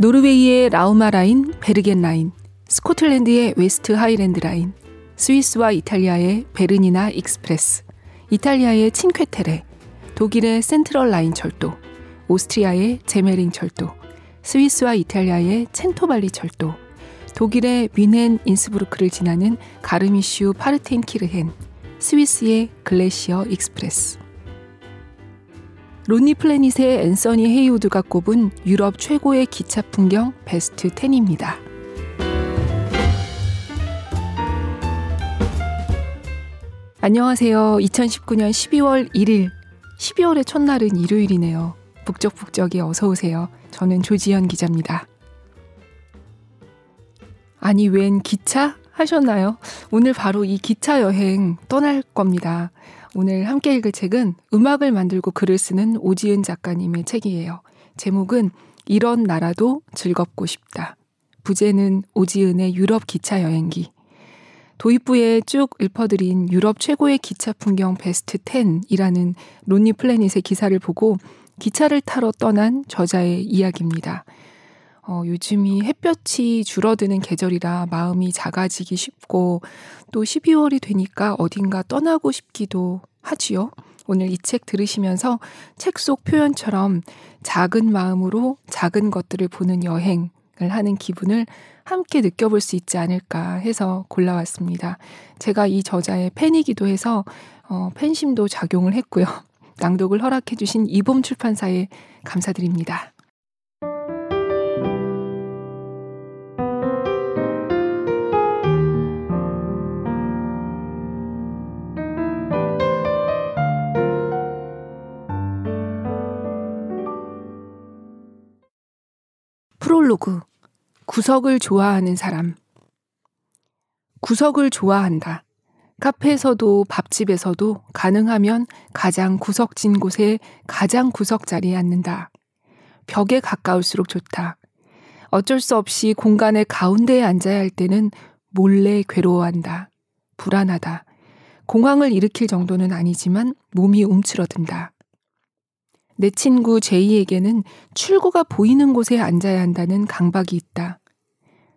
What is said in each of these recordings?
노르웨이의 라우마 라인, 베르겐 라인, 스코틀랜드의 웨스트 하이랜드 라인, 스위스와 이탈리아의 베르니나 익스프레스, 이탈리아의 친퀘테레, 독일의 센트럴 라인 철도, 오스트리아의 제메링 철도, 스위스와 이탈리아의 첸토발리 철도, 독일의 뮌헨 인스부르크를 지나는 가르미슈 파르텐키르헨, 스위스의 글래시어 익스프레스. 로니 플래닛의 앤서니 헤이우드가 꼽은 유럽 최고의 기차 풍경 베스트 10입니다. 안녕하세요. 2019년 12월 1일, 12월의 첫날은 일요일이네요. 북적북적이 어서 오세요. 저는 조지현 기자입니다. 아니, 웬 기차? 하셨나요? 오늘 바로 이 기차 여행 떠날 겁니다. 오늘 함께 읽을 책은 음악을 만들고 글을 쓰는 오지은 작가님의 책이에요. 제목은 이런 나라도 즐겁고 싶다. 부제는 오지은의 유럽 기차 여행기. 도입부에 쭉 읊어드린 유럽 최고의 기차 풍경 베스트 10이라는 론니 플래닛의 기사를 보고 기차를 타러 떠난 저자의 이야기입니다. 어, 요즘이 햇볕이 줄어드는 계절이라 마음이 작아지기 쉽고 또 12월이 되니까 어딘가 떠나고 싶기도 하지요. 오늘 이 책 들으시면서 책 속 표현처럼 작은 마음으로 작은 것들을 보는 여행을 하는 기분을 함께 느껴볼 수 있지 않을까 해서 골라왔습니다. 제가 이 저자의 팬이기도 해서 어, 팬심도 작용을 했고요. 낭독을 허락해주신 이봄 출판사에 감사드립니다. 프롤로그 구석을 좋아하는 사람 구석을 좋아한다. 카페에서도 밥집에서도 가능하면 가장 구석진 곳에 가장 구석 자리에 앉는다. 벽에 가까울수록 좋다. 어쩔 수 없이 공간의 가운데에 앉아야 할 때는 몰래 괴로워한다. 불안하다. 공황을 일으킬 정도는 아니지만 몸이 움츠러든다. 내 친구 제이에게는 출구가 보이는 곳에 앉아야 한다는 강박이 있다.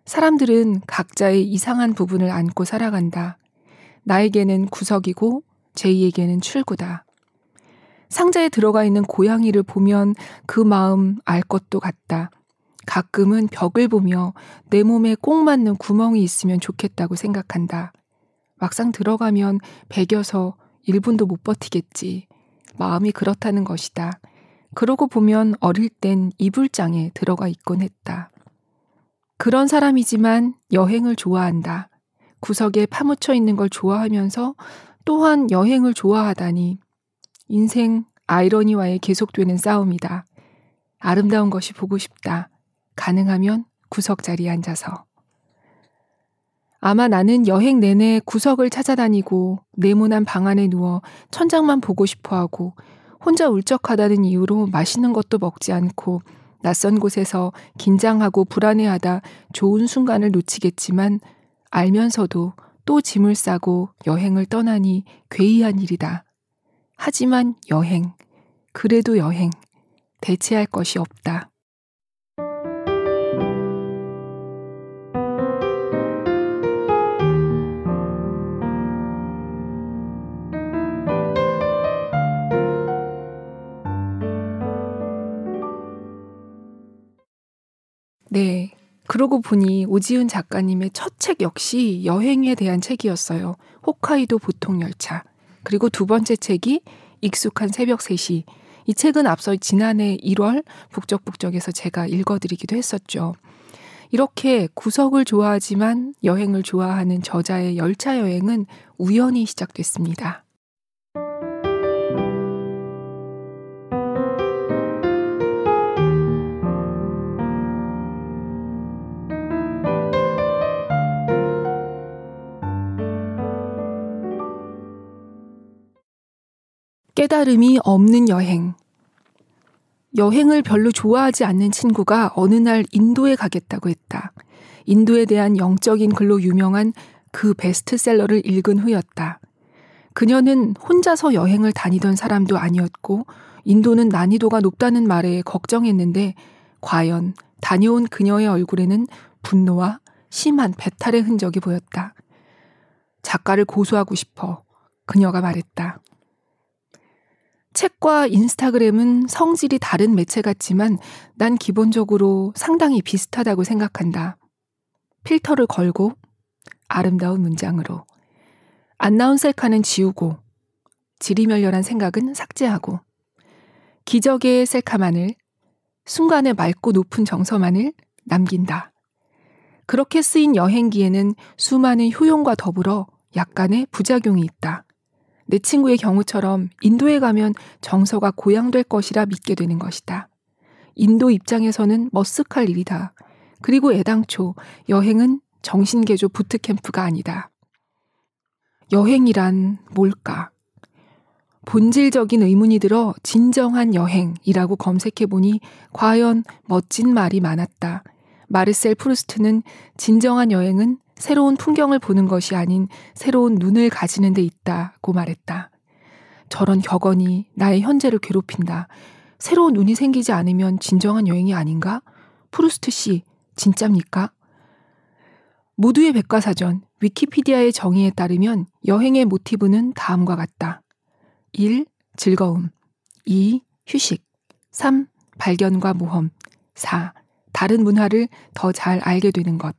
사람들은 각자의 이상한 부분을 안고 살아간다. 나에게는 구석이고 제이에게는 출구다. 상자에 들어가 있는 고양이를 보면 그 마음 알 것도 같다. 가끔은 벽을 보며 내 몸에 꼭 맞는 구멍이 있으면 좋겠다고 생각한다. 막상 들어가면 배겨서 1분도 못 버티겠지. 마음이 그렇다는 것이다. 그러고 보면 어릴 땐 이불장에 들어가 있곤 했다. 그런 사람이지만 여행을 좋아한다. 구석에 파묻혀 있는 걸 좋아하면서 또한 여행을 좋아하다니 인생 아이러니와의 계속되는 싸움이다. 아름다운 것이 보고 싶다. 가능하면 구석 자리에 앉아서. 아마 나는 여행 내내 구석을 찾아다니고 네모난 방 안에 누워 천장만 보고 싶어 하고 혼자 울적하다는 이유로 맛있는 것도 먹지 않고 낯선 곳에서 긴장하고 불안해하다 좋은 순간을 놓치겠지만 알면서도 또 짐을 싸고 여행을 떠나니 괴이한 일이다. 하지만 여행, 그래도 여행, 대체할 것이 없다. 네. 그러고 보니 오지은 작가님의 첫 책 역시 여행에 대한 책이었어요. 홋카이도 보통 열차. 그리고 두 번째 책이 익숙한 새벽 3시. 이 책은 앞서 지난해 1월 북적북적에서 제가 읽어드리기도 했었죠. 이렇게 구석을 좋아하지만 여행을 좋아하는 저자의 열차 여행은 우연히 시작됐습니다. 깨달음이 없는 여행. 여행을 별로 좋아하지 않는 친구가 어느 날 인도에 가겠다고 했다. 인도에 대한 영적인 글로 유명한 그 베스트셀러를 읽은 후였다. 그녀는 혼자서 여행을 다니던 사람도 아니었고, 인도는 난이도가 높다는 말에 걱정했는데, 과연 다녀온 그녀의 얼굴에는 분노와 심한 배탈의 흔적이 보였다. 작가를 고소하고 싶어 그녀가 말했다. 책과 인스타그램은 성질이 다른 매체 같지만 난 기본적으로 상당히 비슷하다고 생각한다. 필터를 걸고 아름다운 문장으로 안 나온 셀카는 지우고 지리멸렬한 생각은 삭제하고 기적의 셀카만을 순간의 맑고 높은 정서만을 남긴다. 그렇게 쓰인 여행기에는 수많은 효용과 더불어 약간의 부작용이 있다. 내 친구의 경우처럼 인도에 가면 정서가 고양될 것이라 믿게 되는 것이다. 인도 입장에서는 머쓱할 일이다. 그리고 애당초 여행은 정신개조 부트캠프가 아니다. 여행이란 뭘까? 본질적인 의문이 들어 진정한 여행이라고 검색해보니 과연 멋진 말이 많았다. 마르셀 프루스트는 진정한 여행은 새로운 풍경을 보는 것이 아닌 새로운 눈을 가지는 데 있다고 말했다. 저런 격언이 나의 현재를 괴롭힌다. 새로운 눈이 생기지 않으면 진정한 여행이 아닌가? 프루스트 씨, 진짜입니까? 모두의 백과사전, 위키피디아의 정의에 따르면 여행의 모티브는 다음과 같다. 1. 즐거움. 2. 휴식. 3. 발견과 모험. 4. 다른 문화를 더 잘 알게 되는 것.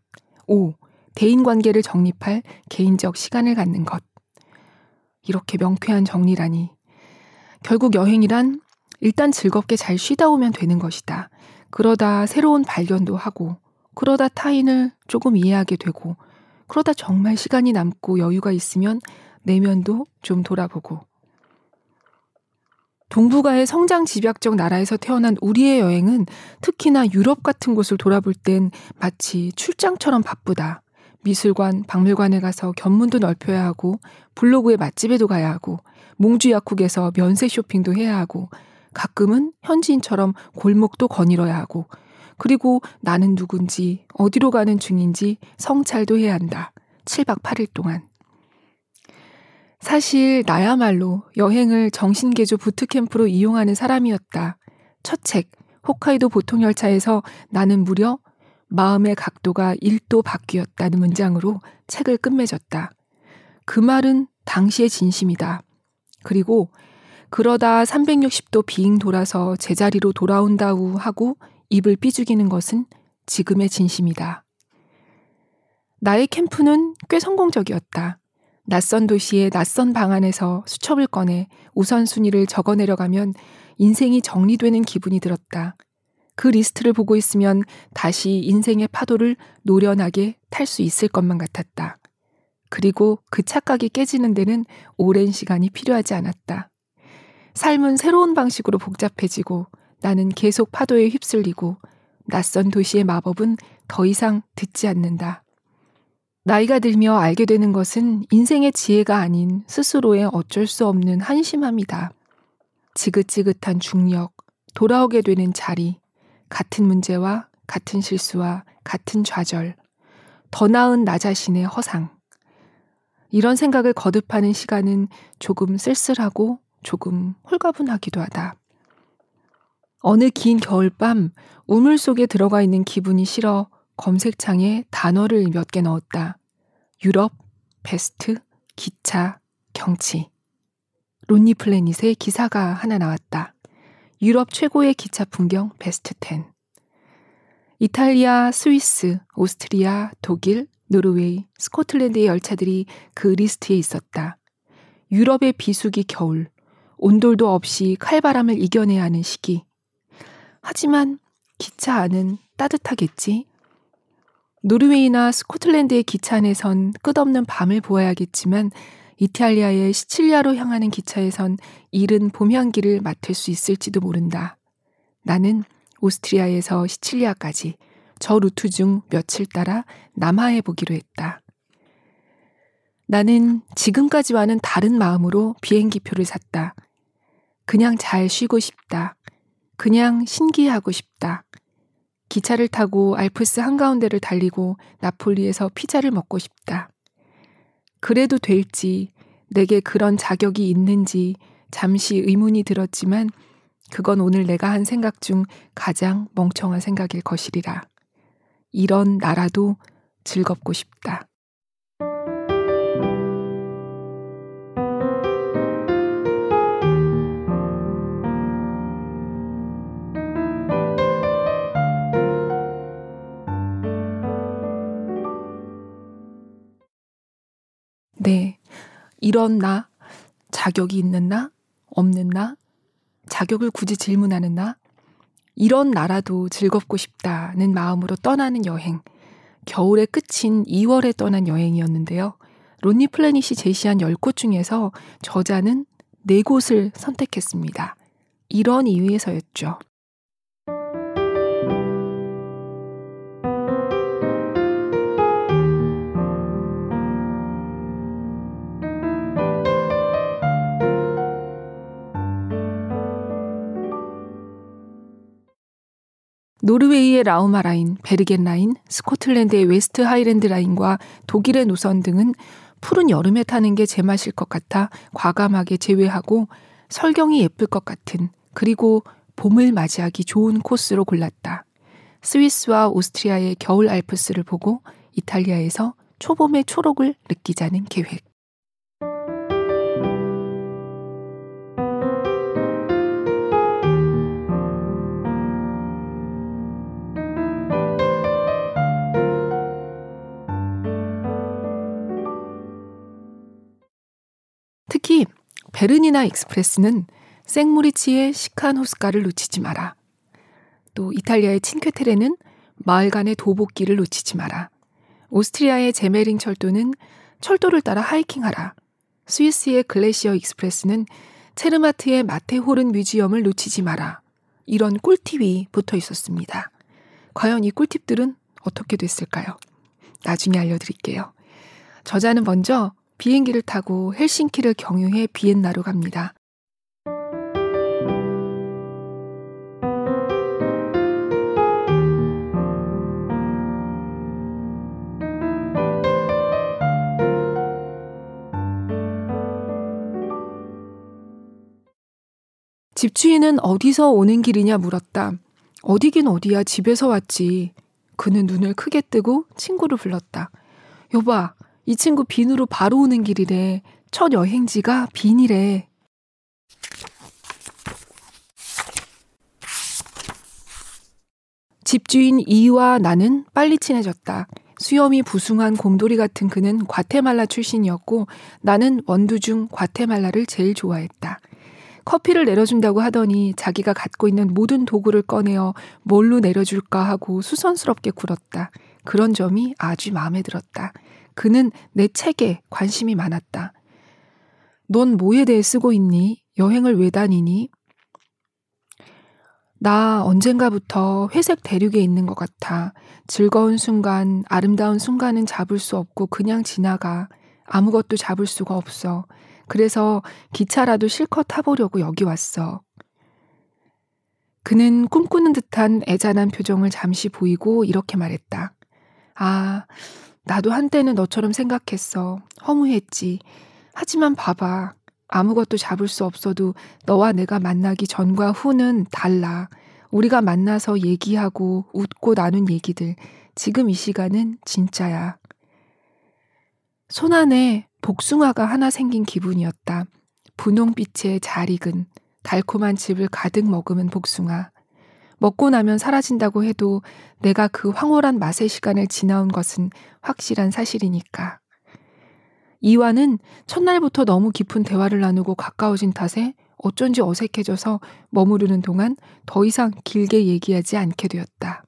5. 대인 관계를 정립할 개인적 시간을 갖는 것. 이렇게 명쾌한 정리라니. 결국 여행이란 일단 즐겁게 잘 쉬다 오면 되는 것이다. 그러다 새로운 발견도 하고, 그러다 타인을 조금 이해하게 되고, 그러다 정말 시간이 남고 여유가 있으면 내면도 좀 돌아보고, 동북아의 성장 집약적 나라에서 태어난 우리의 여행은 특히나 유럽 같은 곳을 돌아볼 땐 마치 출장처럼 바쁘다. 미술관, 박물관에 가서 견문도 넓혀야 하고 블로그에 맛집에도 가야 하고 몽주 약국에서 면세 쇼핑도 해야 하고 가끔은 현지인처럼 골목도 거닐어야 하고 그리고 나는 누군지 어디로 가는 중인지 성찰도 해야 한다. 7박 8일 동안. 사실 나야말로 여행을 정신개조 부트캠프로 이용하는 사람이었다. 첫 책, 홋카이도 보통열차에서 나는 무려 마음의 각도가 1도 바뀌었다는 문장으로 책을 끝맺었다. 그 말은 당시의 진심이다. 그리고 그러다 360도 빙 돌아서 제자리로 돌아온다우 하고 입을 삐죽이는 것은 지금의 진심이다. 나의 캠프는 꽤 성공적이었다. 낯선 도시의 낯선 방 안에서 수첩을 꺼내 우선순위를 적어 내려가면 인생이 정리되는 기분이 들었다. 그 리스트를 보고 있으면 다시 인생의 파도를 노련하게 탈 수 있을 것만 같았다. 그리고 그 착각이 깨지는 데는 오랜 시간이 필요하지 않았다. 삶은 새로운 방식으로 복잡해지고 나는 계속 파도에 휩쓸리고 낯선 도시의 마법은 더 이상 듣지 않는다. 나이가 들며 알게 되는 것은 인생의 지혜가 아닌 스스로의 어쩔 수 없는 한심함이다. 지긋지긋한 중력, 돌아오게 되는 자리, 같은 문제와 같은 실수와 같은 좌절, 더 나은 나 자신의 허상. 이런 생각을 거듭하는 시간은 조금 쓸쓸하고 조금 홀가분하기도 하다. 어느 긴 겨울밤 우물 속에 들어가 있는 기분이 싫어 검색창에 단어를 몇 개 넣었다. 유럽, 베스트, 기차, 경치. 론니 플래닛의 기사가 하나 나왔다. 유럽 최고의 기차 풍경 베스트 10. 이탈리아, 스위스, 오스트리아, 독일, 노르웨이, 스코틀랜드의 열차들이 그 리스트에 있었다. 유럽의 비수기 겨울, 온돌도 없이 칼바람을 이겨내야 하는 시기. 하지만 기차 안은 따뜻하겠지? 노르웨이나 스코틀랜드의 기차 안에선 끝없는 밤을 보아야겠지만 이탈리아의 시칠리아로 향하는 기차에선 이른 봄 향기를 맡을 수 있을지도 모른다. 나는 오스트리아에서 시칠리아까지 저 루트 중 며칠 따라 남하해 보기로 했다. 나는 지금까지와는 다른 마음으로 비행기표를 샀다. 그냥 잘 쉬고 싶다. 그냥 신기하고 싶다. 기차를 타고 알프스 한가운데를 달리고 나폴리에서 피자를 먹고 싶다. 그래도 될지, 내게 그런 자격이 있는지 잠시 의문이 들었지만 그건 오늘 내가 한 생각 중 가장 멍청한 생각일 것이리라. 이런 나라도 즐겁고 싶다. 네. 이런 나, 자격이 있는 나, 없는 나, 자격을 굳이 질문하는 나, 이런 나라도 즐겁고 싶다는 마음으로 떠나는 여행. 겨울의 끝인 2월에 떠난 여행이었는데요. 론니 플래닛이 제시한 10곳 중에서 저자는 4곳을 선택했습니다. 이런 이유에서였죠. 노르웨이의 라우마 라인, 베르겐 라인, 스코틀랜드의 웨스트 하이랜드 라인과 독일의 노선 등은 푸른 여름에 타는 게 제맛일 것 같아 과감하게 제외하고 설경이 예쁠 것 같은 그리고 봄을 맞이하기 좋은 코스로 골랐다. 스위스와 오스트리아의 겨울 알프스를 보고 이탈리아에서 초봄의 초록을 느끼자는 계획. 베르니나 익스프레스는 생모리츠의 시칸 호숫가를 놓치지 마라. 또 이탈리아의 친퀘테레는 마을 간의 도보길을 놓치지 마라. 오스트리아의 제메링 철도는 철도를 따라 하이킹하라. 스위스의 글래시어 익스프레스는 체르마트의 마테호른 뮤지엄을 놓치지 마라. 이런 꿀팁이 붙어 있었습니다. 과연 이 꿀팁들은 어떻게 됐을까요? 나중에 알려드릴게요. 저자는 먼저 비행기를 타고 헬싱키를 경유해 비엔나로 갑니다. 집주인은 어디서 오는 길이냐 물었다. 어디긴 어디야 집에서 왔지. 그는 눈을 크게 뜨고 친구를 불렀다. 여봐, 이 친구 빈으로 바로 오는 길이래. 첫 여행지가 빈이래. 집주인 이와 나는 빨리 친해졌다. 수염이 부숭한 곰돌이 같은 그는 과테말라 출신이었고 나는 원두 중 과테말라를 제일 좋아했다. 커피를 내려준다고 하더니 자기가 갖고 있는 모든 도구를 꺼내어 뭘로 내려줄까 하고 수선스럽게 굴었다. 그런 점이 아주 마음에 들었다. 그는 내 책에 관심이 많았다. 넌 뭐에 대해 쓰고 있니? 여행을 왜 다니니? 나 언젠가부터 회색 대륙에 있는 것 같아. 즐거운 순간, 아름다운 순간은 잡을 수 없고 그냥 지나가. 아무것도 잡을 수가 없어. 그래서 기차라도 실컷 타보려고 여기 왔어. 그는 꿈꾸는 듯한 애잔한 표정을 잠시 보이고 이렇게 말했다. 아, 나도 한때는 너처럼 생각했어. 허무했지. 하지만 봐봐. 아무것도 잡을 수 없어도 너와 내가 만나기 전과 후는 달라. 우리가 만나서 얘기하고 웃고 나눈 얘기들. 지금 이 시간은 진짜야. 손 안에 복숭아가 하나 생긴 기분이었다. 분홍빛의 잘 익은 달콤한 즙을 가득 머금은 복숭아. 먹고 나면 사라진다고 해도 내가 그 황홀한 맛의 시간을 지나온 것은 확실한 사실이니까. 이와는 첫날부터 너무 깊은 대화를 나누고 가까워진 탓에 어쩐지 어색해져서 머무르는 동안 더 이상 길게 얘기하지 않게 되었다.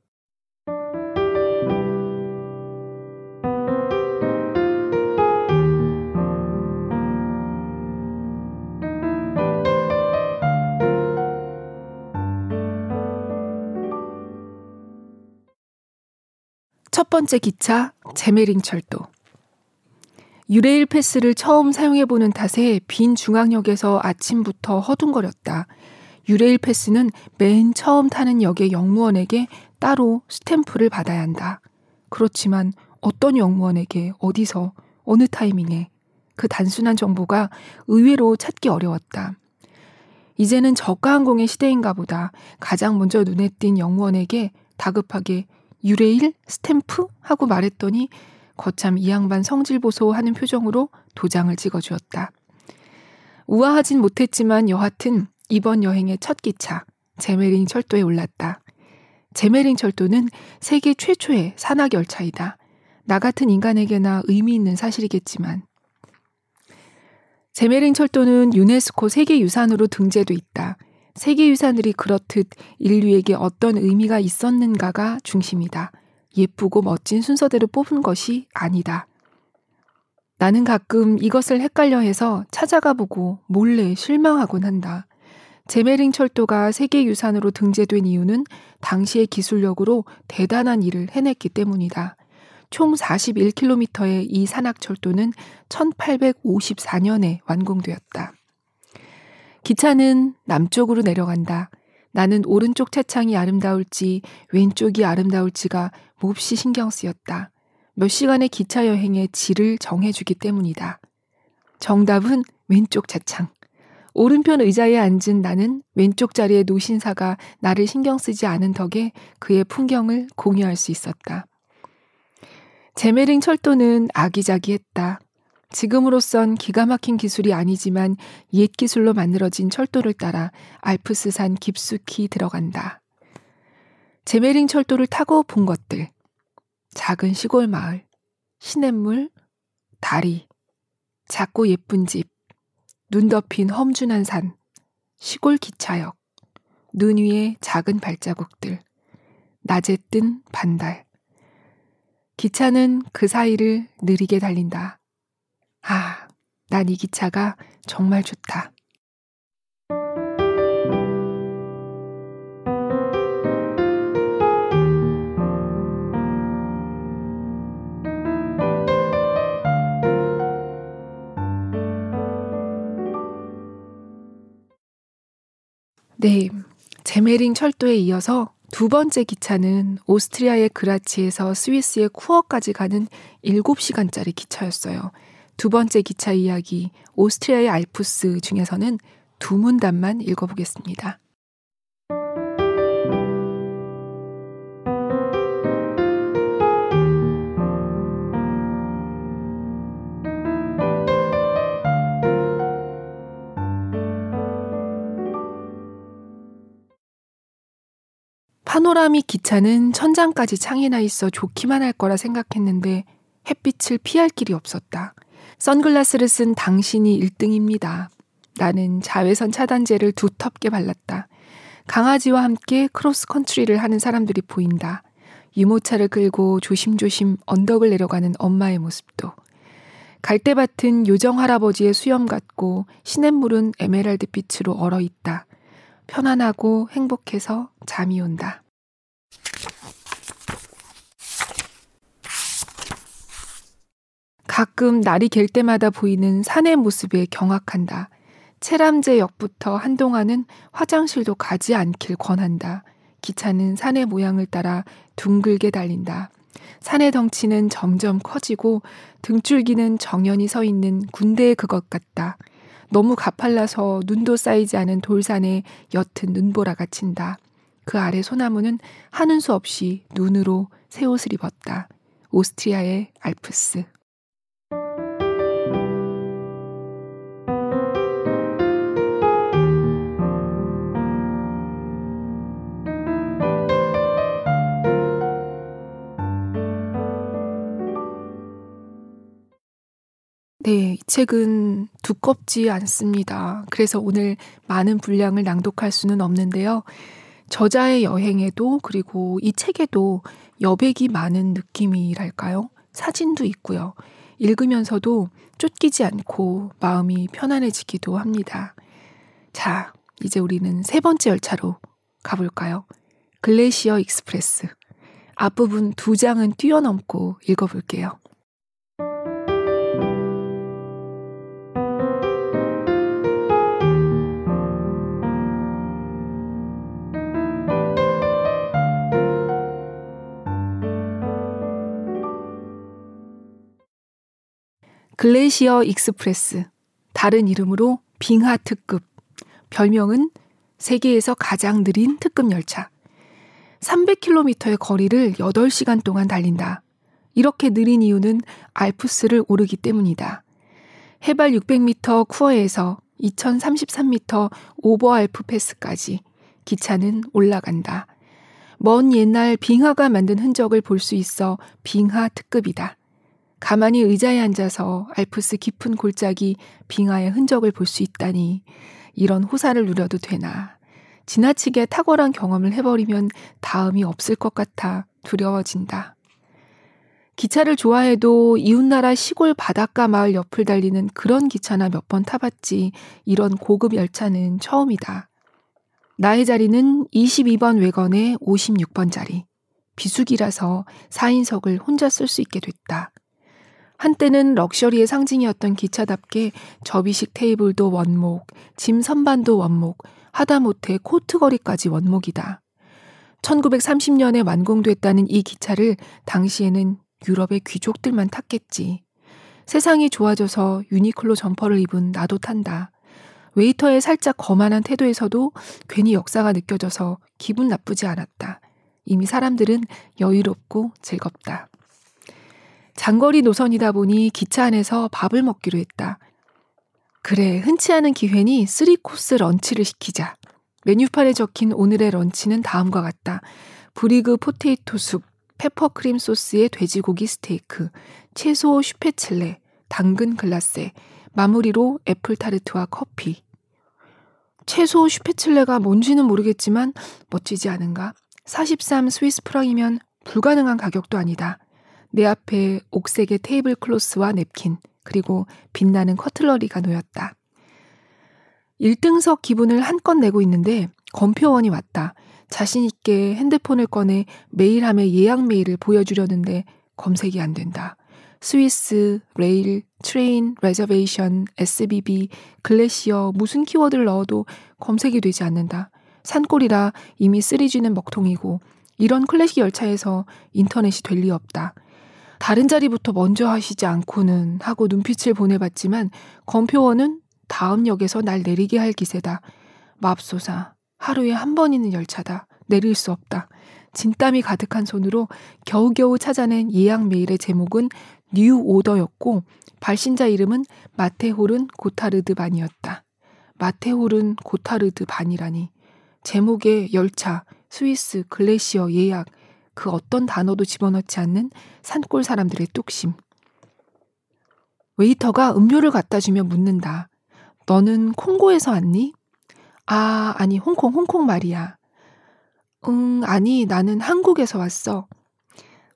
첫 번째 기차 제메링 철도. 유레일 패스를 처음 사용해보는 탓에 빈 중앙역에서 아침부터 허둥거렸다. 유레일 패스는 맨 처음 타는 역의 역무원에게 따로 스탬프를 받아야 한다. 그렇지만 어떤 역무원에게 어디서 어느 타이밍에 그 단순한 정보가 의외로 찾기 어려웠다. 이제는 저가항공의 시대인가 보다 가장 먼저 눈에 띈 역무원에게 다급하게 유레일 stamp 하고 말했더니 거참 이 양반 성질 보소 하는 표정으로 도장을 찍어 주었다. 우아하진 못했지만 여하튼 이번 여행의 첫 기차 제메링 철도에 올랐다. 제메링 철도는 세계 최초의 산악 열차이다. 나 같은 인간에게나 의미 있는 사실이겠지만 제메링 철도는 유네스코 세계유산으로 등재돼 있다. 세계유산들이 그렇듯 인류에게 어떤 의미가 있었는가가 중심이다. 예쁘고 멋진 순서대로 뽑은 것이 아니다. 나는 가끔 이것을 헷갈려 해서 찾아가 보고 몰래 실망하곤 한다. 제메링 철도가 세계유산으로 등재된 이유는 당시의 기술력으로 대단한 일을 해냈기 때문이다. 총 41km의 이 산악철도는 1854년에 완공되었다. 기차는 남쪽으로 내려간다. 나는 오른쪽 차창이 아름다울지 왼쪽이 아름다울지가 몹시 신경 쓰였다. 몇 시간의 기차 여행의 질을 정해주기 때문이다. 정답은 왼쪽 차창. 오른편 의자에 앉은 나는 왼쪽 자리의 노신사가 나를 신경 쓰지 않은 덕에 그의 풍경을 공유할 수 있었다. 제메링 철도는 아기자기했다. 지금으로선 기가 막힌 기술이 아니지만 옛 기술로 만들어진 철도를 따라 알프스산 깊숙이 들어간다. 제메링 철도를 타고 본 것들. 작은 시골 마을, 시냇물, 다리, 작고 예쁜 집, 눈 덮인 험준한 산, 시골 기차역, 눈 위에 작은 발자국들, 낮에 뜬 반달. 기차는 그 사이를 느리게 달린다. 아, 난 이 기차가 정말 좋다. 네. 제메링 철도에 이어서 두 번째 기차는 오스트리아의 그라치에서 스위스의 쿠어까지 가는 7시간짜리 기차였어요. 두 번째 기차 이야기, 오스트리아의 알프스 중에서는 두 문단만 읽어보겠습니다. panoramic 기차는 천장까지 창이 나 있어 좋기만 할 거라 생각했는데 햇빛을 피할 길이 없었다. 선글라스를 쓴 당신이 1등입니다. 나는 자외선 차단제를 두텁게 발랐다. 강아지와 함께 크로스컨트리를 하는 사람들이 보인다. 유모차를 끌고 조심조심 언덕을 내려가는 엄마의 모습도. 갈대밭은 요정 할아버지의 수염 같고 시냇물은 에메랄드 빛으로 얼어 있다. 편안하고 행복해서 잠이 온다. 가끔 날이 갤 때마다 보이는 산의 모습에 경악한다. 체람제 역부터 한동안은 화장실도 가지 않길 권한다. 기차는 산의 모양을 따라 둥글게 달린다. 산의 덩치는 점점 커지고 등줄기는 정연히 서 있는 군대의 그것 같다. 너무 가팔라서 눈도 쌓이지 않은 돌산에 옅은 눈보라가 친다. 그 아래 소나무는 하는 수 없이 눈으로 새 옷을 입었다. 오스트리아의 알프스. 네, 이 책은 두껍지 않습니다. 그래서 오늘 많은 분량을 낭독할 수는 없는데요. 저자의 여행에도 그리고 이 책에도 여백이 많은 느낌이랄까요? 사진도 있고요. 읽으면서도 쫓기지 않고 마음이 편안해지기도 합니다. 자, 이제 우리는 세 번째 열차로 가볼까요? Glacier Express. 앞부분 두 장은 뛰어넘고 읽어볼게요. Glacier Express, 다른 이름으로 빙하 특급, 별명은 세계에서 가장 느린 특급 열차. 300km의 거리를 8시간 동안 달린다. 이렇게 느린 이유는 알프스를 오르기 때문이다. 해발 600m 쿠어에서 2033m 오버알프 패스까지 기차는 올라간다. 먼 옛날 빙하가 만든 흔적을 볼 수 있어 빙하 특급이다. 가만히 의자에 앉아서 알프스 깊은 골짜기 빙하의 흔적을 볼 수 있다니 이런 호사를 누려도 되나. 지나치게 탁월한 경험을 해버리면 다음이 없을 것 같아 두려워진다. 기차를 좋아해도 이웃나라 시골 바닷가 마을 옆을 달리는 그런 기차나 몇 번 타봤지 이런 고급 열차는 처음이다. 나의 자리는 22번 외건의 56번 자리. 비수기라서 4인석을 혼자 쓸 수 있게 됐다. 한때는 럭셔리의 상징이었던 기차답게 접이식 테이블도 원목, 짐 선반도 원목, 하다못해 코트걸이까지 원목이다. 1930년에 완공됐다는 이 기차를 당시에는 유럽의 귀족들만 탔겠지. 세상이 좋아져서 유니클로 점퍼를 입은 나도 탄다. 웨이터의 살짝 거만한 태도에서도 괜히 역사가 느껴져서 기분 나쁘지 않았다. 이미 사람들은 여유롭고 즐겁다. 장거리 노선이다 보니 기차 안에서 밥을 먹기로 했다. 그래, 흔치 않은 기회니 3코스 런치를 시키자. 메뉴판에 적힌 오늘의 런치는 다음과 같다. 브리그 potato soup, pepper cream 소스의 돼지고기 스테이크, 채소 Spätzle, 당근 glacé, 마무리로 애플 타르트와 커피. 채소 Spätzle가 뭔지는 모르겠지만 멋지지 않은가? 43 스위스 프랑이면 불가능한 가격도 아니다. 내 앞에 옥색의 tablecloth와 냅킨, 그리고 빛나는 cutlery가 놓였다. 1등석 기분을 한껏 내고 있는데 검표원이 왔다. 자신있게 핸드폰을 꺼내 메일함의 예약 메일을 보여주려는데 검색이 안 된다. 스위스, rail, train, reservation, SBB, Glacier 무슨 키워드를 넣어도 검색이 되지 않는다. 산골이라 이미 3G는 먹통이고 이런 클래식 열차에서 인터넷이 될 리 없다. 다른 자리부터 먼저 하시지 않고는 하고 눈빛을 보내봤지만 검표원은 다음 역에서 날 내리게 할 기세다. 맙소사 하루에 한 번 있는 열차다. 내릴 수 없다. 진땀이 가득한 손으로 겨우겨우 찾아낸 예약 메일의 제목은 New Order였고 발신자 이름은 Matterhorn Gotthard Bahn이었다. Matterhorn Gotthard Bahn이라니. 제목에 열차, 스위스, Glacier 예약, 그 어떤 단어도 집어넣지 않는 산골 사람들의 뚝심. 웨이터가 음료를 갖다 주며 묻는다. 너는 콩고에서 왔니? 아, 아니, 홍콩, 홍콩 말이야. 응, 아니, 나는 한국에서 왔어.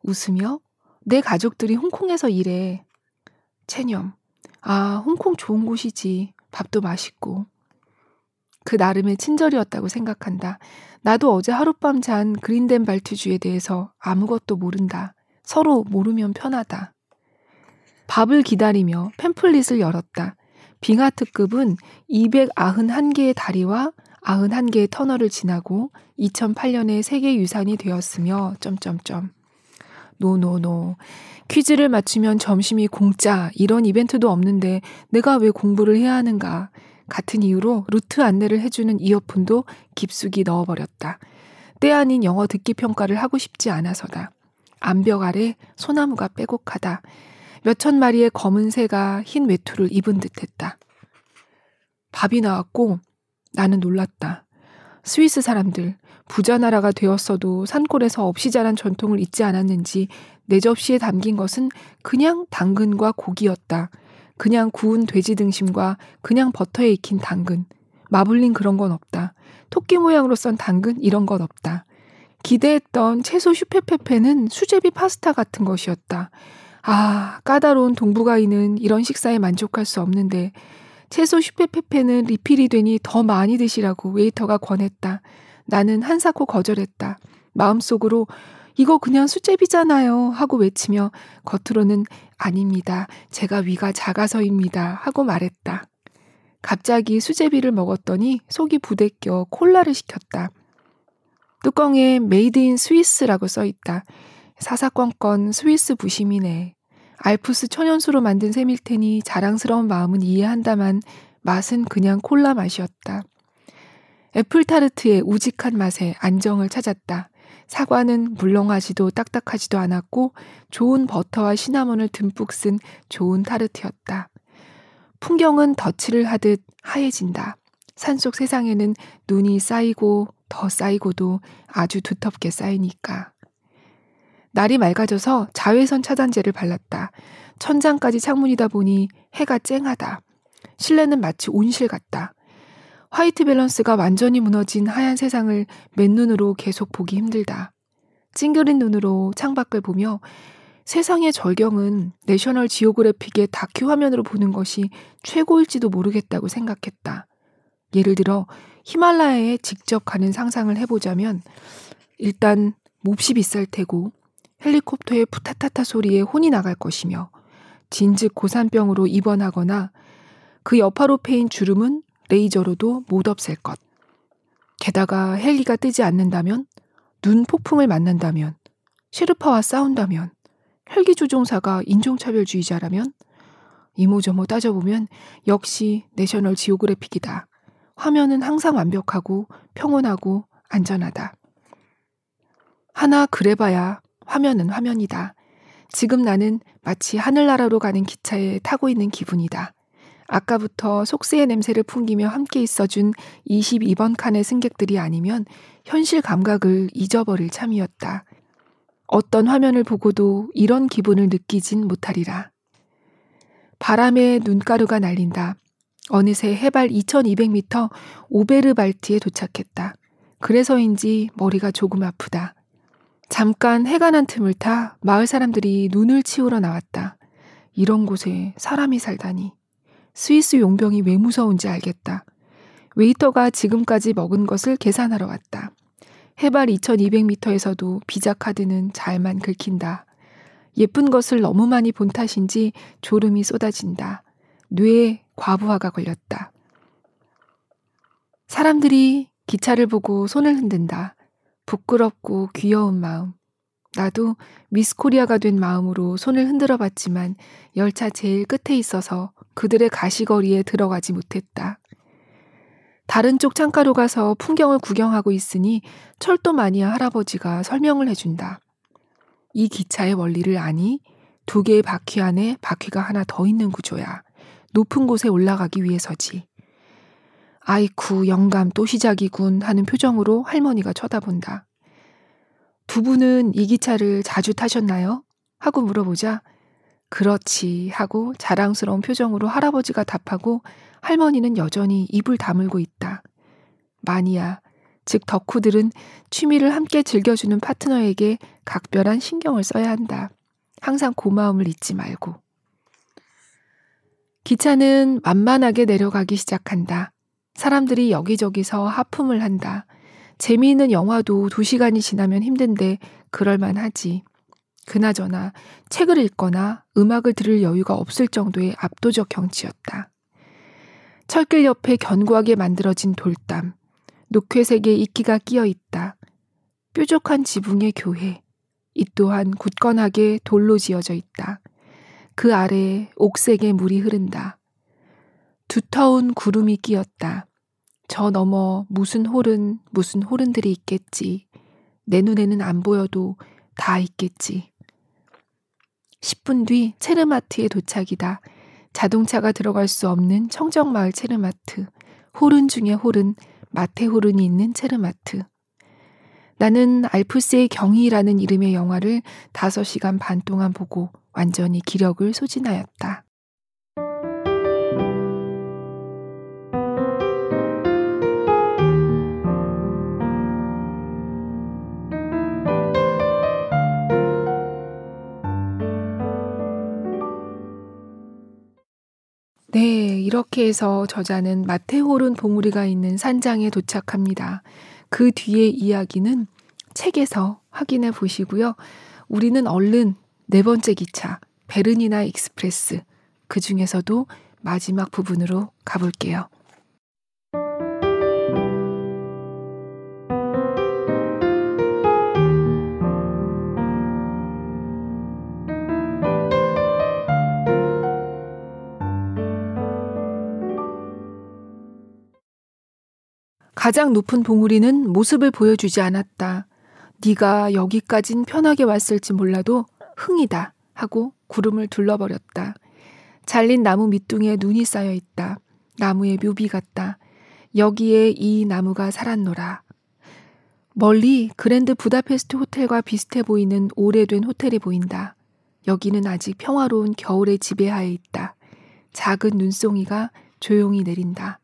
웃으며, 내 가족들이 홍콩에서 일해. 체념. 아, 홍콩 좋은 곳이지. 밥도 맛있고. 그 나름의 친절이었다고 생각한다. 나도 어제 하룻밤 잔 그린덴 발트주에 대해서 아무것도 모른다. 서로 모르면 편하다. 밥을 기다리며 팸플릿을 열었다. 빙하 특급은 291개의 다리와 91개의 터널을 지나고 2008년에 세계 유산이 되었으며 점점점 no no no 퀴즈를 맞추면 점심이 공짜 이런 이벤트도 없는데 내가 왜 공부를 해야 하는가 같은 이유로 루트 안내를 해주는 이어폰도 깊숙이 넣어버렸다. 때 아닌 영어 듣기 평가를 하고 싶지 않아서다. 암벽 아래 소나무가 빼곡하다. 몇천 마리의 검은 새가 흰 외투를 입은 듯 했다. 밥이 나왔고 나는 놀랐다. 스위스 사람들, 부자 나라가 되었어도 산골에서 없이 자란 전통을 잊지 않았는지 내 접시에 담긴 것은 그냥 당근과 고기였다. 그냥 구운 돼지 등심과 그냥 버터에 익힌 당근. 마블링 그런 건 없다. 토끼 모양으로 썬 당근 이런 건 없다. 기대했던 채소 슈페페페는 수제비 파스타 같은 것이었다. 아, 까다로운 동북아인은 이런 식사에 만족할 수 없는데 채소 슈페페페는 리필이 되니 더 많이 드시라고 웨이터가 권했다. 나는 한사코 거절했다. 마음속으로 이거 그냥 수제비잖아요 하고 외치며 겉으로는 아닙니다. 제가 위가 작아서입니다 하고 말했다. 갑자기 수제비를 먹었더니 속이 부대껴 콜라를 시켰다. 뚜껑에 made in 스위스라고 써 있다. 사사건건 스위스 부심이네. 알프스 천연수로 만든 셈일 테니 자랑스러운 마음은 이해한다만 맛은 그냥 콜라 맛이었다. 애플타르트의 우직한 맛에 안정을 찾았다. 사과는 물렁하지도 딱딱하지도 않았고 좋은 버터와 시나몬을 듬뿍 쓴 좋은 타르트였다. 풍경은 덧칠을 하듯 하얘진다. 산속 세상에는 눈이 쌓이고 더 쌓이고도 아주 두텁게 쌓이니까. 날이 맑아져서 자외선 차단제를 발랐다. 천장까지 창문이다 보니 해가 쨍하다. 실내는 마치 온실 같다. white balance가 완전히 무너진 하얀 세상을 맨눈으로 계속 보기 힘들다. 찡그린 눈으로 창밖을 보며 세상의 절경은 내셔널 지오그래픽의 다큐 화면으로 보는 것이 최고일지도 모르겠다고 생각했다. 예를 들어 히말라야에 직접 가는 상상을 해보자면 일단 몹시 비쌀 테고 헬리콥터의 푸타타타 소리에 혼이 나갈 것이며 진즉 고산병으로 입원하거나 그 여파로 패인 주름은 레이저로도 못 없앨 것. 게다가 헬기가 뜨지 않는다면, 눈 폭풍을 만난다면, 셰르파와 싸운다면, 헬기 조종사가 인종차별주의자라면, 이모저모 따져보면 역시 내셔널 지오그래픽이다. 화면은 항상 완벽하고 평온하고 안전하다. 하나 그래봐야 화면은 화면이다. 지금 나는 마치 하늘나라로 가는 기차에 타고 있는 기분이다. 아까부터 속세의 냄새를 풍기며 함께 있어준 22번 칸의 승객들이 아니면 현실 감각을 잊어버릴 참이었다. 어떤 화면을 보고도 이런 기분을 느끼진 못하리라. 바람에 눈가루가 날린다. 어느새 해발 2200m 오베르발트에 도착했다. 그래서인지 머리가 조금 아프다. 잠깐 해가 난 틈을 타 마을 사람들이 눈을 치우러 나왔다. 이런 곳에 사람이 살다니. 스위스 용병이 왜 무서운지 알겠다. 웨이터가 지금까지 먹은 것을 계산하러 왔다. 해발 2200m에서도 비자 카드는 잘만 긁힌다. 예쁜 것을 너무 많이 본 탓인지 졸음이 쏟아진다. 뇌에 과부하가 걸렸다. 사람들이 기차를 보고 손을 흔든다. 부끄럽고 귀여운 마음. 나도 미스 코리아가 된 마음으로 손을 흔들어 봤지만 열차 제일 끝에 있어서 그들의 가시거리에 들어가지 못했다. 다른 쪽 창가로 가서 풍경을 구경하고 있으니 철도 마니아 할아버지가 설명을 해준다. 이 기차의 원리를 아니? 두 개의 바퀴 안에 바퀴가 하나 더 있는 구조야. 높은 곳에 올라가기 위해서지. 아이쿠, 영감 또 시작이군 하는 표정으로 할머니가 쳐다본다. 두 분은 이 기차를 자주 타셨나요? 하고 물어보자 그렇지 하고 자랑스러운 표정으로 할아버지가 답하고 할머니는 여전히 입을 다물고 있다. 마니아, 즉 덕후들은 취미를 함께 즐겨주는 파트너에게 각별한 신경을 써야 한다. 항상 고마움을 잊지 말고. 기차는 만만하게 내려가기 시작한다. 사람들이 여기저기서 하품을 한다. 재미있는 영화도 두 시간이 지나면 힘든데 그럴만 하지. 그나저나 책을 읽거나 음악을 들을 여유가 없을 정도의 압도적 경치였다. 철길 옆에 견고하게 만들어진 돌담, 녹회색의 이끼가 끼어 있다. 뾰족한 지붕의 교회, 이 또한 굳건하게 돌로 지어져 있다. 그 아래에 옥색의 물이 흐른다. 두터운 구름이 끼었다. 저 너머 무슨 홀은 무슨 홀은들이 있겠지. 내 눈에는 안 보여도 다 있겠지. 10분 뒤 체르마트에 도착이다. 자동차가 들어갈 수 없는 청정마을 체르마트. 호른 중에 호른, 마테 호른이 있는 체르마트. 나는 알프스의 경이라는 이름의 영화를 5시간 반 동안 보고 완전히 기력을 소진하였다. 네, 이렇게 해서 저자는 마테호른 봉우리가 있는 산장에 도착합니다. 그 뒤의 이야기는 책에서 확인해 보시고요. 우리는 얼른 네 번째 기차, 베르니나 익스프레스, 그 중에서도 마지막 부분으로 가볼게요. 가장 높은 봉우리는 모습을 보여주지 않았다. 네가 여기까진 편하게 왔을지 몰라도 흥이다 하고 구름을 둘러버렸다. 잘린 나무 밑둥에 눈이 쌓여 있다. 나무의 묘비 같다. 여기에 이 나무가 살았노라. 멀리 그랜드 부다페스트 호텔과 비슷해 보이는 오래된 호텔이 보인다. 여기는 아직 평화로운 겨울의 지배하에 있다. 작은 눈송이가 조용히 내린다.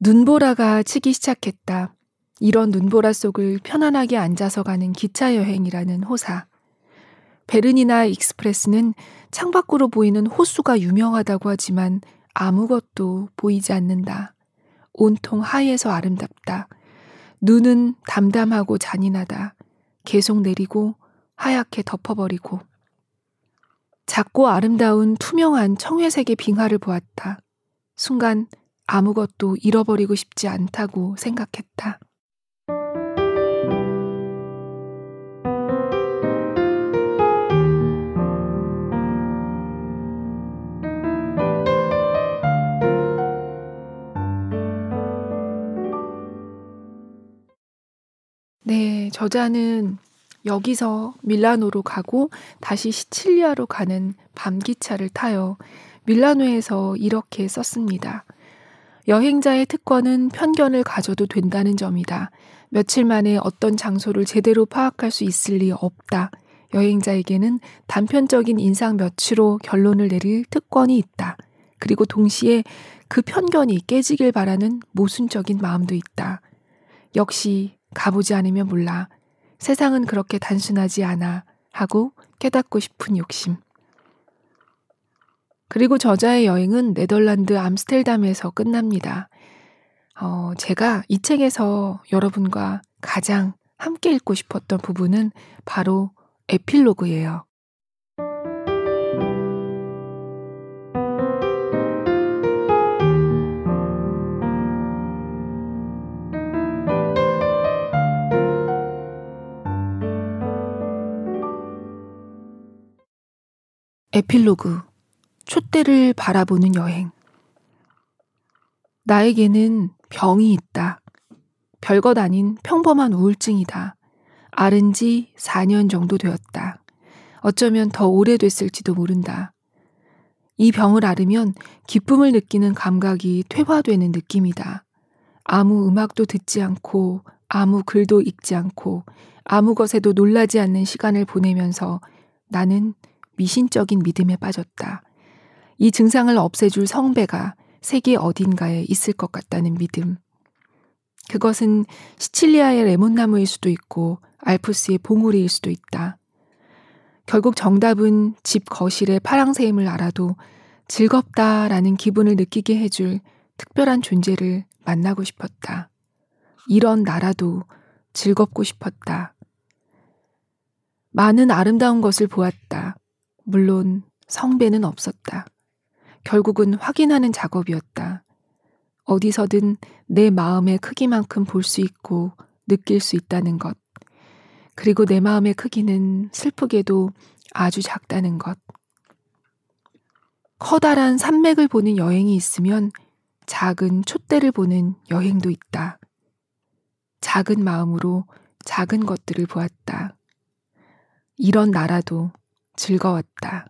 눈보라가 치기 시작했다. 이런 눈보라 속을 편안하게 앉아서 가는 기차 여행이라는 호사. 베르니나 익스프레스는 창밖으로 보이는 호수가 유명하다고 하지만 아무것도 보이지 않는다. 온통 하얘서 아름답다. 눈은 담담하고 잔인하다. 계속 내리고 하얗게 덮어버리고. 작고 아름다운 투명한 청회색의 빙하를 보았다. 순간 아무것도 잃어버리고 싶지 않다고 생각했다. 네, 저자는 여기서 밀라노로 가고 다시 시칠리아로 가는 밤기차를 타요. 밀라노에서 이렇게 썼습니다. 여행자의 특권은 편견을 가져도 된다는 점이다. 며칠 만에 어떤 장소를 제대로 파악할 수 있을 리 없다. 여행자에게는 단편적인 인상 며치로 결론을 내릴 특권이 있다. 그리고 동시에 그 편견이 깨지길 바라는 모순적인 마음도 있다. 역시 가보지 않으면 몰라. 세상은 그렇게 단순하지 않아. 하고 깨닫고 싶은 욕심. 그리고 저자의 여행은 네덜란드 암스텔담에서 끝납니다. 어, 제가 이 책에서 여러분과 가장 함께 읽고 싶었던 부분은 바로 에필로그예요. 에필로그 촛대를 바라보는 여행 나에게는 병이 있다. 별것 아닌 평범한 우울증이다. 앓은 지 4년 정도 되었다. 어쩌면 더 오래됐을지도 모른다. 이 병을 앓으면 기쁨을 느끼는 감각이 퇴화되는 느낌이다. 아무 음악도 듣지 않고 아무 글도 읽지 않고 아무 것에도 놀라지 않는 시간을 보내면서 나는 미신적인 믿음에 빠졌다. 이 증상을 없애줄 성배가 세계 어딘가에 있을 것 같다는 믿음. 그것은 시칠리아의 레몬나무일 수도 있고 알프스의 봉우리일 수도 있다. 결국 정답은 집 거실의 파랑새임을 알아도 즐겁다라는 기분을 느끼게 해줄 특별한 존재를 만나고 싶었다. 이런 나라도 즐겁고 싶었다. 많은 아름다운 것을 보았다. 물론 성배는 없었다. 결국은 확인하는 작업이었다. 어디서든 내 마음의 크기만큼 볼 수 있고 느낄 수 있다는 것. 그리고 내 마음의 크기는 슬프게도 아주 작다는 것. 커다란 산맥을 보는 여행이 있으면 작은 촛대를 보는 여행도 있다. 작은 마음으로 작은 것들을 보았다. 이런 나라도 즐거웠다.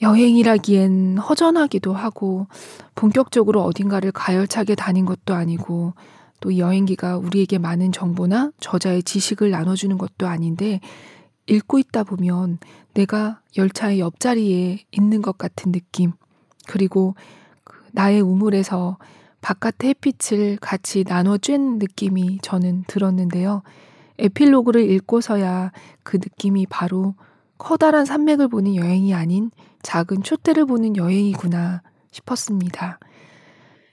여행이라기엔 허전하기도 하고 본격적으로 어딘가를 가열차게 다닌 것도 아니고 또 여행기가 우리에게 많은 정보나 저자의 지식을 나눠주는 것도 아닌데 읽고 있다 보면 내가 열차의 옆자리에 있는 것 같은 느낌 그리고 그 나의 우물에서 바깥의 햇빛을 같이 나눠 쬐는 느낌이 저는 들었는데요. 에필로그를 읽고서야 그 느낌이 바로 커다란 산맥을 보는 여행이 아닌 작은 촛대를 보는 여행이구나 싶었습니다.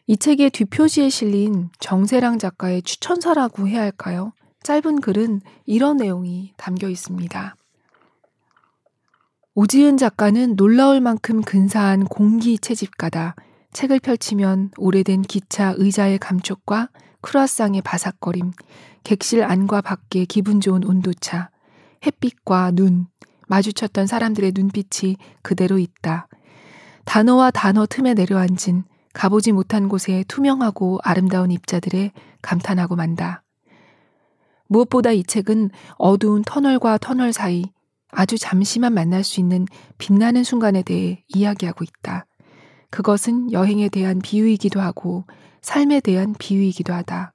이 책의 뒷표지에 실린 정세랑 작가의 추천사라고 해야 할까요? 짧은 글은 이런 내용이 담겨 있습니다. 오지은 작가는 놀라울 만큼 근사한 공기 채집가다. 책을 펼치면 오래된 기차 의자의 감촉과 크루아상의 바삭거림, 객실 안과 밖의 기분 좋은 온도차, 햇빛과 눈, 마주쳤던 사람들의 눈빛이 그대로 있다. 단어와 단어 틈에 내려앉은 가보지 못한 곳에 투명하고 아름다운 입자들에 감탄하고 만다. 무엇보다 이 책은 어두운 터널과 터널 사이 아주 잠시만 만날 수 있는 빛나는 순간에 대해 이야기하고 있다. 그것은 여행에 대한 비유이기도 하고 삶에 대한 비유이기도 하다.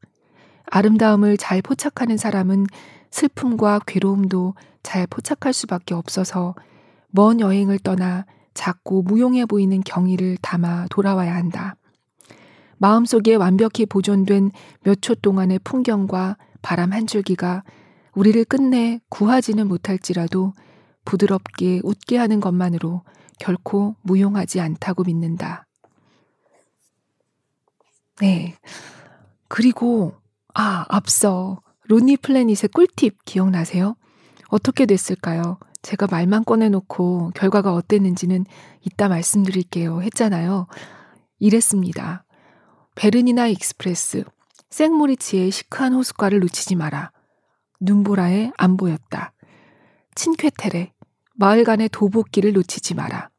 아름다움을 잘 포착하는 사람은 슬픔과 괴로움도 잘 포착할 수밖에 없어서 먼 여행을 떠나 작고 무용해 보이는 경의를 담아 돌아와야 한다. 마음속에 완벽히 보존된 몇 초 동안의 풍경과 바람 한 줄기가 우리를 끝내 구하지는 못할지라도 부드럽게 웃게 하는 것만으로 결코 무용하지 않다고 믿는다. 네. 그리고, 아, 앞서 론리 플래닛의 꿀팁 기억나세요? 어떻게 됐을까요? 제가 말만 꺼내놓고 결과가 어땠는지는 이따 말씀드릴게요. 했잖아요. 이랬습니다. 베르니나 익스프레스, 생모리츠의 시크한 호숫가를 놓치지 마라. 눈보라에 안 보였다. 친퀘테레, 마을 간의 도보길을 놓치지 마라.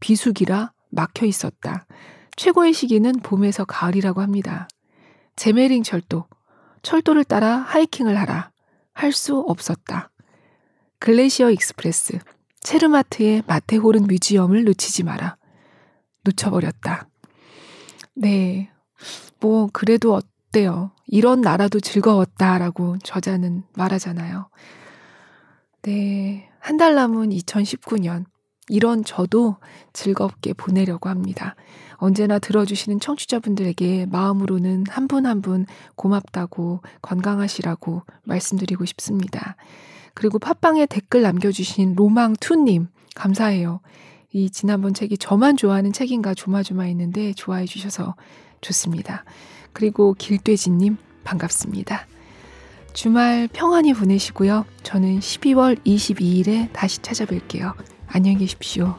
비수기라 막혀 있었다. 최고의 시기는 봄에서 가을이라고 합니다. 제메링 철도, 철도를 따라 하이킹을 하라. 할 수 없었다. 글래시어 익스프레스, 체르마트의 마테호른 뮤지엄을 놓치지 마라. 놓쳐버렸다. 네. 뭐, 그래도 어때요? 이런 나라도 즐거웠다라고 저자는 말하잖아요. 네. 한 달 남은 2019년. 이런 저도 즐겁게 보내려고 합니다. 언제나 들어주시는 청취자분들에게 마음으로는 한 분 한 분 고맙다고 건강하시라고 말씀드리고 싶습니다. 그리고 팟빵에 댓글 남겨주신 로망투님, 감사해요. 이 지난번 책이 저만 좋아하는 책인가 조마조마했는데 좋아해 주셔서 좋습니다. 그리고 길돼지님, 반갑습니다. 주말 평안히 보내시고요. 저는 12월 22일에 다시 찾아뵐게요. 안녕히 계십시오.